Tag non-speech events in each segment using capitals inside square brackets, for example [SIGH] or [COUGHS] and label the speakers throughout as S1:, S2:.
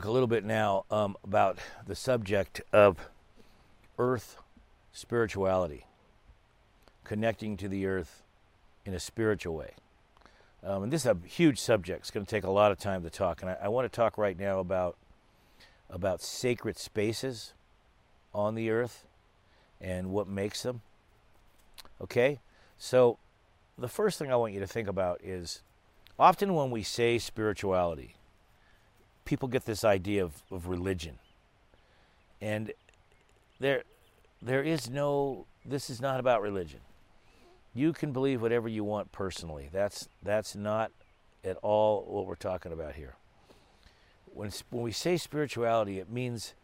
S1: talk a little bit now um, about the subject of earth spirituality, connecting to the earth in a spiritual way. Um, and this is a huge subject. It's going to take a lot of time to talk. And I, I want to talk right now about about sacred spaces on the earth and what makes them. Okay? So, the first thing I want you to think about is often when we say spirituality, people get this idea of, of religion. And there, there is no, this is not about religion. You can believe whatever you want personally. That's, that's not at all what we're talking about here. When, when we say spirituality, it means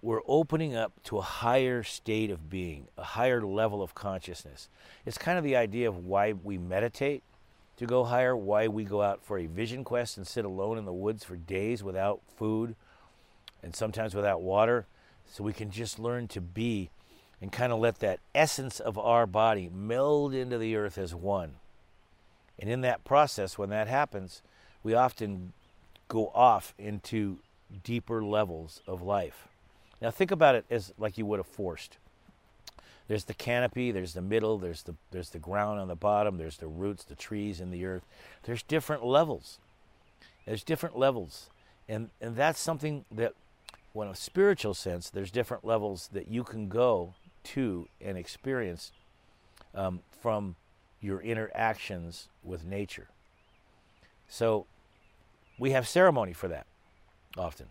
S1: we're opening up to a higher state of being, a higher level of consciousness. It's kind of the idea of why we meditate to go higher, why we go out for a vision quest and sit alone in the woods for days without food and sometimes without water, so we can just learn to be and kind of let that essence of our body meld into the earth as one. And in that process, when that happens, we often go off into deeper levels of life. Now think about it as like you would a forest. There's the canopy, there's the middle, there's the there's the ground on the bottom, there's the roots, the trees in the earth. There's different levels. There's different levels. And and that's something that when a spiritual sense, there's different levels that you can go to and experience um, from your interactions with nature. So we have ceremony for that often,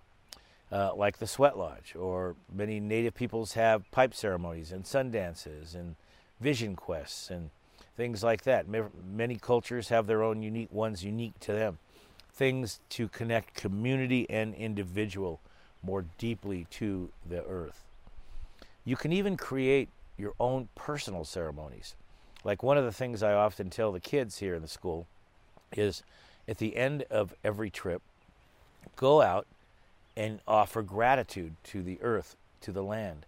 S1: uh, like the sweat lodge, or many native peoples have pipe ceremonies and sun dances and vision quests and things like that. Many cultures have their own unique ones, unique to them. Things to connect community and individual more deeply to the earth. You can even create your own personal ceremonies. Like one of the things I often tell the kids here in the school is at the end of every trip, go out and offer gratitude to the earth, to the land,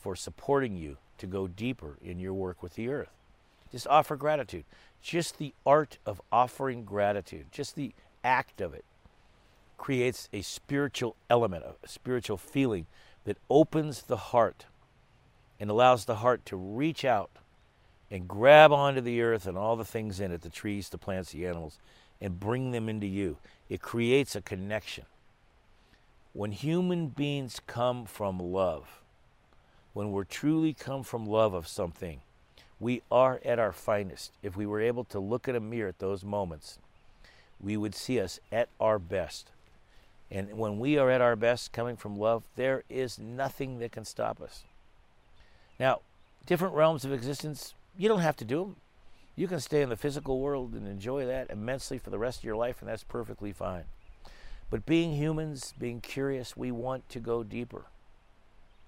S1: for supporting you to go deeper in your work with the earth. Just offer gratitude. Just the art of offering gratitude, just the act of it, creates a spiritual element, a spiritual feeling that opens the heart and allows the heart to reach out and grab onto the earth and all the things in it the trees, the plants, the animals and bring them into you. It creates a connection. When human beings come from love, when we're truly come from love of something, we are at our finest. If we were able to look in a mirror at those moments, we would see us at our best. And when we are at our best coming from love, there is nothing that can stop us. Now, different realms of existence, you don't have to do them. You can stay in the physical world and enjoy that immensely for the rest of your life, and that's perfectly fine. But being humans, being curious, we want to go deeper.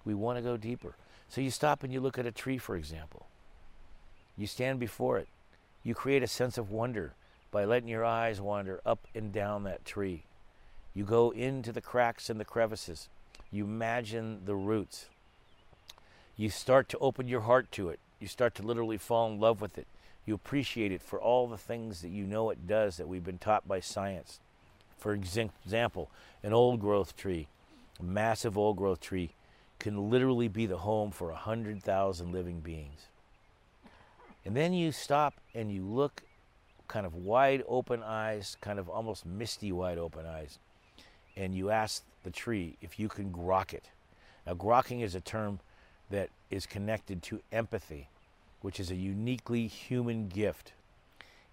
S1: We want to go deeper. So you stop and you look at a tree, for example. You stand before it. You create a sense of wonder by letting your eyes wander up and down that tree. You go into the cracks and the crevices. You imagine the roots. You start to open your heart to it. You start to literally fall in love with it. You appreciate it for all the things that you know it does that we've been taught by science. For example, an old growth tree, a massive old growth tree, can literally be the home for 100,000 living beings. And then you stop and you look kind of wide open eyes, kind of almost misty wide open eyes, and you ask the tree if you can grok it. Now, grokking is a term that is connected to empathy which is a uniquely human gift.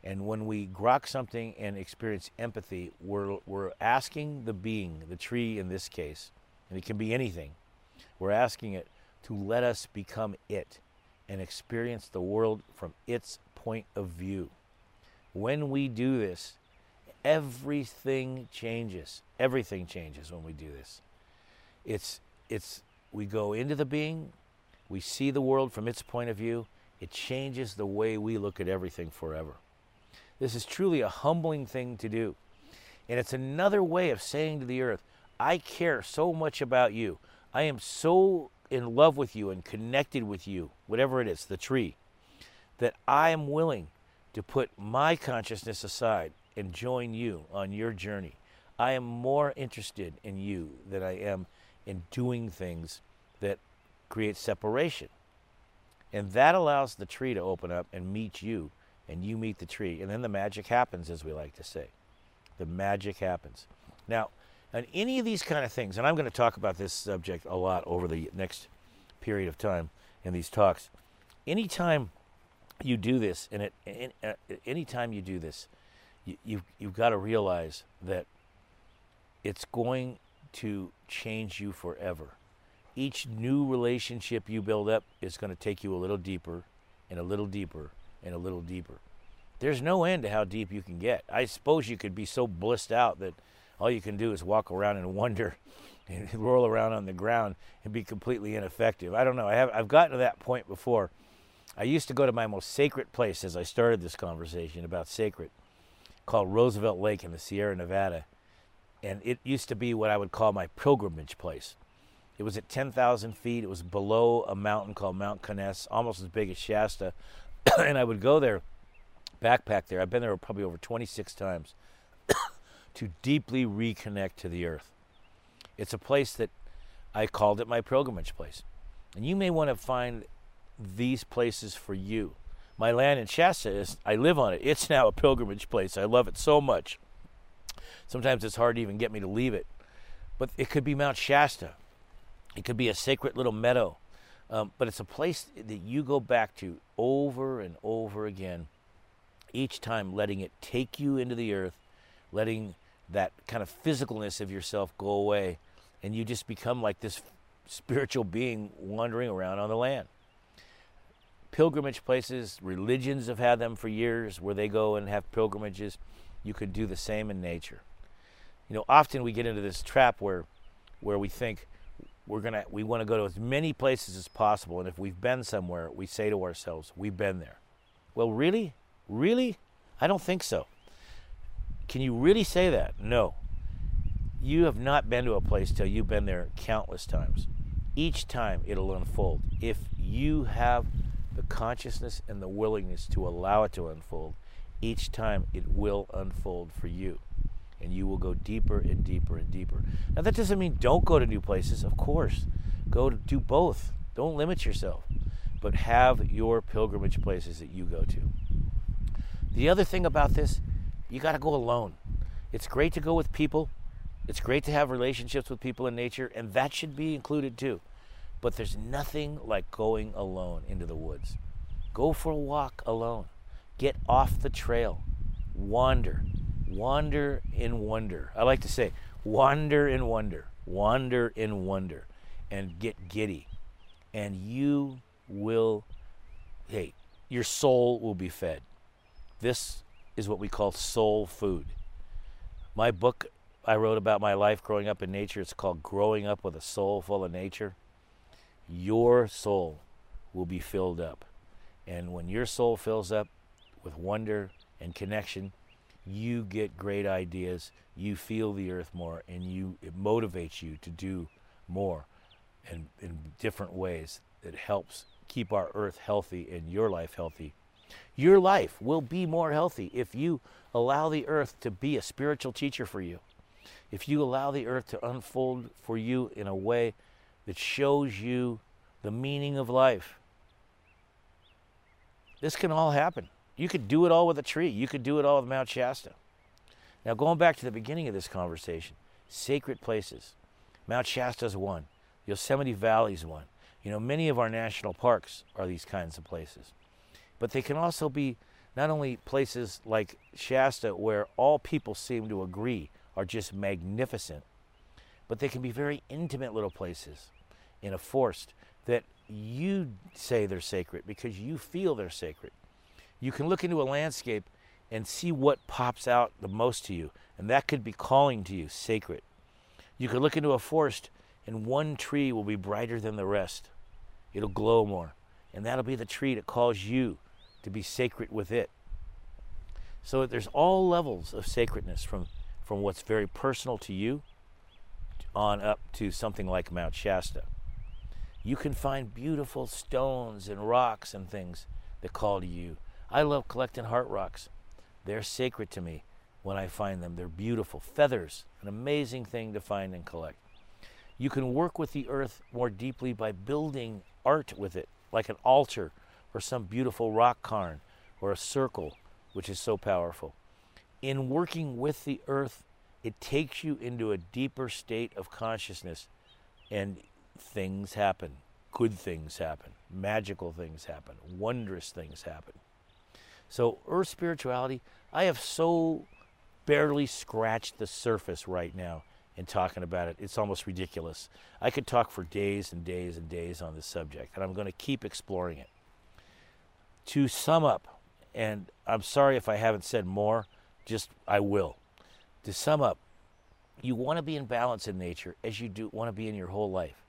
S1: And when we grok something and experience empathy, we're, we're asking the being, the tree in this case, and it can be anything, we're asking it to let us become it and experience the world from its point of view. When we do this, everything changes. Everything changes when we do this. It's, it's, we go into the being, we see the world from its point of view, it changes the way we look at everything forever. This is truly a humbling thing to do. And it's another way of saying to the earth, I care so much about you. I am so in love with you and connected with you, whatever it is, the tree, that I am willing to put my consciousness aside and join you on your journey. I am more interested in you than I am in doing things that create separation. And that allows the tree to open up and meet you, and you meet the tree. And then the magic happens, as we like to say. The magic happens. Now, on any of these kind of things, and I'm going to talk about this subject a lot over the next period of time in these talks. Anytime you do this, and it, uh, anytime you do this, you, you've, you've got to realize that it's going to change you forever. Each new relationship you build up is going to take you a little deeper and a little deeper and a little deeper. There's no end to how deep you can get. I suppose you could be so blissed out that all you can do is walk around and [LAUGHS] wonder and roll around on the ground and be completely ineffective. I don't know. I have I've gotten to that point before. I used to go to my most sacred place as I started this conversation about sacred, called Roosevelt Lake in the Sierra Nevada. And it used to be what I would call my pilgrimage place. It was at 10,000 feet. It was below a mountain called Mount Conness, almost as big as Shasta. [COUGHS] and I would go there, backpack there. I've been there probably over 26 times [COUGHS] to deeply reconnect to the earth. It's a place that I called it my pilgrimage place. And you may want to find these places for you. My land in Shasta is, I live on it. It's now a pilgrimage place. I love it so much. Sometimes it's hard to even get me to leave it. But it could be Mount Shasta. It could be a sacred little meadow. Um, but it's a place that you go back to over and over again, each time letting it take you into the earth, letting that kind of physicalness of yourself go away, and you just become like this spiritual being wandering around on the land. Pilgrimage places, religions have had them for years where they go and have pilgrimages. You could do the same in nature. You know, often we get into this trap where where we think we're gonna we want to go to as many places as possible, and if we've been somewhere, we say to ourselves, We've been there. Well, really? Really? I don't think so. Can you really say that? No. You have not been to a place till you've been there countless times. Each time it'll unfold. If you have the consciousness and the willingness to allow it to unfold, each time it will unfold for you. And you will go deeper and deeper and deeper. Now, that doesn't mean don't go to new places, of course. Go to do both. Don't limit yourself, but have your pilgrimage places that you go to. The other thing about this you got to go alone. It's great to go with people. It's great to have relationships with people in nature, and that should be included too. But there's nothing like going alone into the woods. Go for a walk alone. Get off the trail. Wander. Wander in wonder. I like to say, wander in wonder. Wander in wonder. And get giddy. And you will, hey, your soul will be fed. This is what we call soul food. My book I wrote about my life growing up in nature, it's called Growing Up with a Soul Full of Nature. Your soul will be filled up. And when your soul fills up with wonder and connection, you get great ideas, you feel the earth more, and you it motivates you to do more and in different ways. It helps keep our earth healthy and your life healthy your life will be more healthy if you allow the earth to be a spiritual teacher for you. If you allow the earth to unfold for you in a way that shows you the meaning of life. This can all happen. You could do it all with a tree. You could do it all with Mount Shasta. Now, going back to the beginning of this conversation, sacred places. Mount Shasta is one. Yosemite Valley is one. You know, many of our national parks are these kinds of places but they can also be not only places like Shasta where all people seem to agree are just magnificent, but they can be very intimate little places in a forest that you say they're sacred because you feel they're sacred. You can look into a landscape and see what pops out the most to you, and that could be calling to you sacred. You could look into a forest and one tree will be brighter than the rest. It'll glow more, and that'll be the tree that calls you to be sacred with it. So there's all levels of sacredness from, from what's very personal to you on up to something like Mount Shasta. You can find beautiful stones and rocks and things that call to you. I love collecting heart rocks. They're sacred to me. when I find them. They're beautiful. Feathers, an amazing thing to find and collect. You can work with the earth more deeply by building art with it, like an altar or some beautiful rock cairn or a circle, which is so powerful. In working with the earth, it takes you into a deeper state of consciousness and things happen. Good things happen. Magical things happen. Wondrous things happen. So, earth spirituality, I have so barely scratched the surface right now in talking about it. It's almost ridiculous. I could talk for days and days and days on this subject, and I'm going to keep exploring it. To sum up, and I'm sorry if I haven't said more, just I will. To sum up, you want to be in balance in nature as you do want to be in your whole life.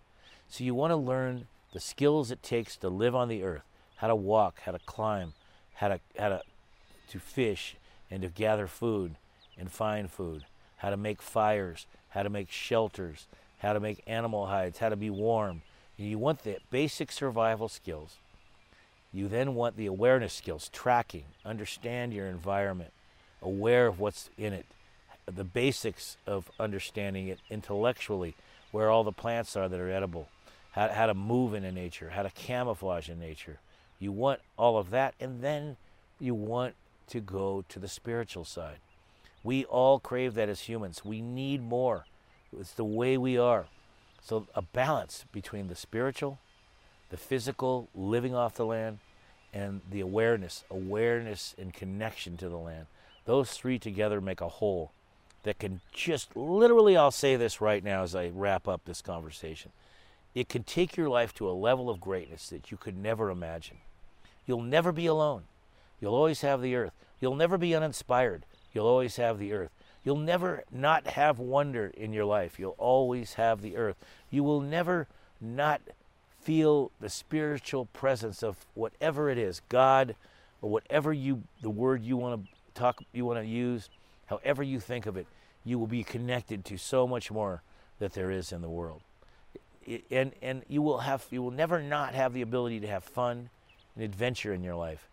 S1: So you want to learn the skills it takes to live on the earth, how to walk, how to climb, how to how to to fish and to gather food and find food, how to make fires, how to make shelters, how to make animal hides, how to be warm. You want the basic survival skills. You then want the awareness skills, tracking, understand your environment, aware of what's in it, the basics of understanding it intellectually, where all the plants are that are edible, how, how to move in nature, how to camouflage in nature. You want all of that, and then you want to go to the spiritual side. We all crave that as humans. We need more. It's the way we are. So, a balance between the spiritual, the physical, living off the land, and the awareness, awareness and connection to the land. Those three together make a whole that can just literally, I'll say this right now as I wrap up this conversation. It can take your life to a level of greatness that you could never imagine. You'll never be alone. You'll always have the earth. You'll never be uninspired. You'll always have the earth. You'll never not have wonder in your life. You'll always have the earth. You will never not feel the spiritual presence of whatever it is, God or whatever you the word you want to talk you want to use, however you think of it, you will be connected to so much more that there is in the world. And and you will have you will never not have the ability to have fun adventure in your life.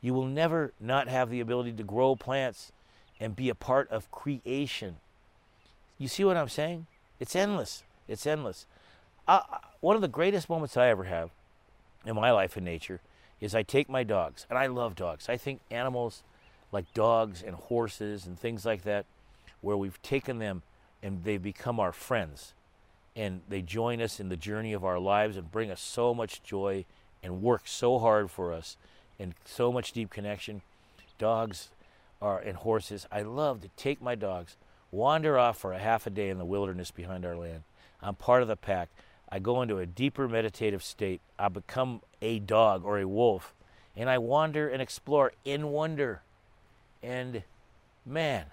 S1: You will never not have the ability to grow plants and be a part of creation. You see what I'm saying? It's endless. It's endless. Uh, one of the greatest moments I ever have in my life in nature is I take my dogs, and I love dogs. I think animals like dogs and horses and things like that, where we've taken them and they become our friends. And they join us in the journey of our lives and bring us so much joy and work so hard for us and so much deep connection. Dogs are and horses. I love to take my dogs, wander off for a half a day in the wilderness behind our land. I'm part of the pack. I go into a deeper meditative state. I become a dog or a wolf, and I wander and explore in wonder. And man,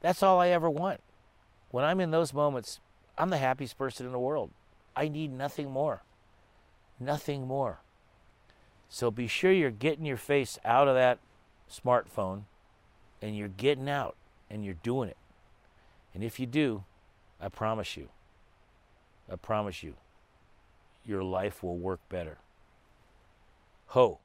S1: that's all I ever want. When I'm in those moments, I'm the happiest person in the world. I need nothing more. Nothing more. So be sure you're getting your face out of that smartphone and you're getting out and you're doing it. And if you do, I promise you, I promise you, your life will work better. Ho.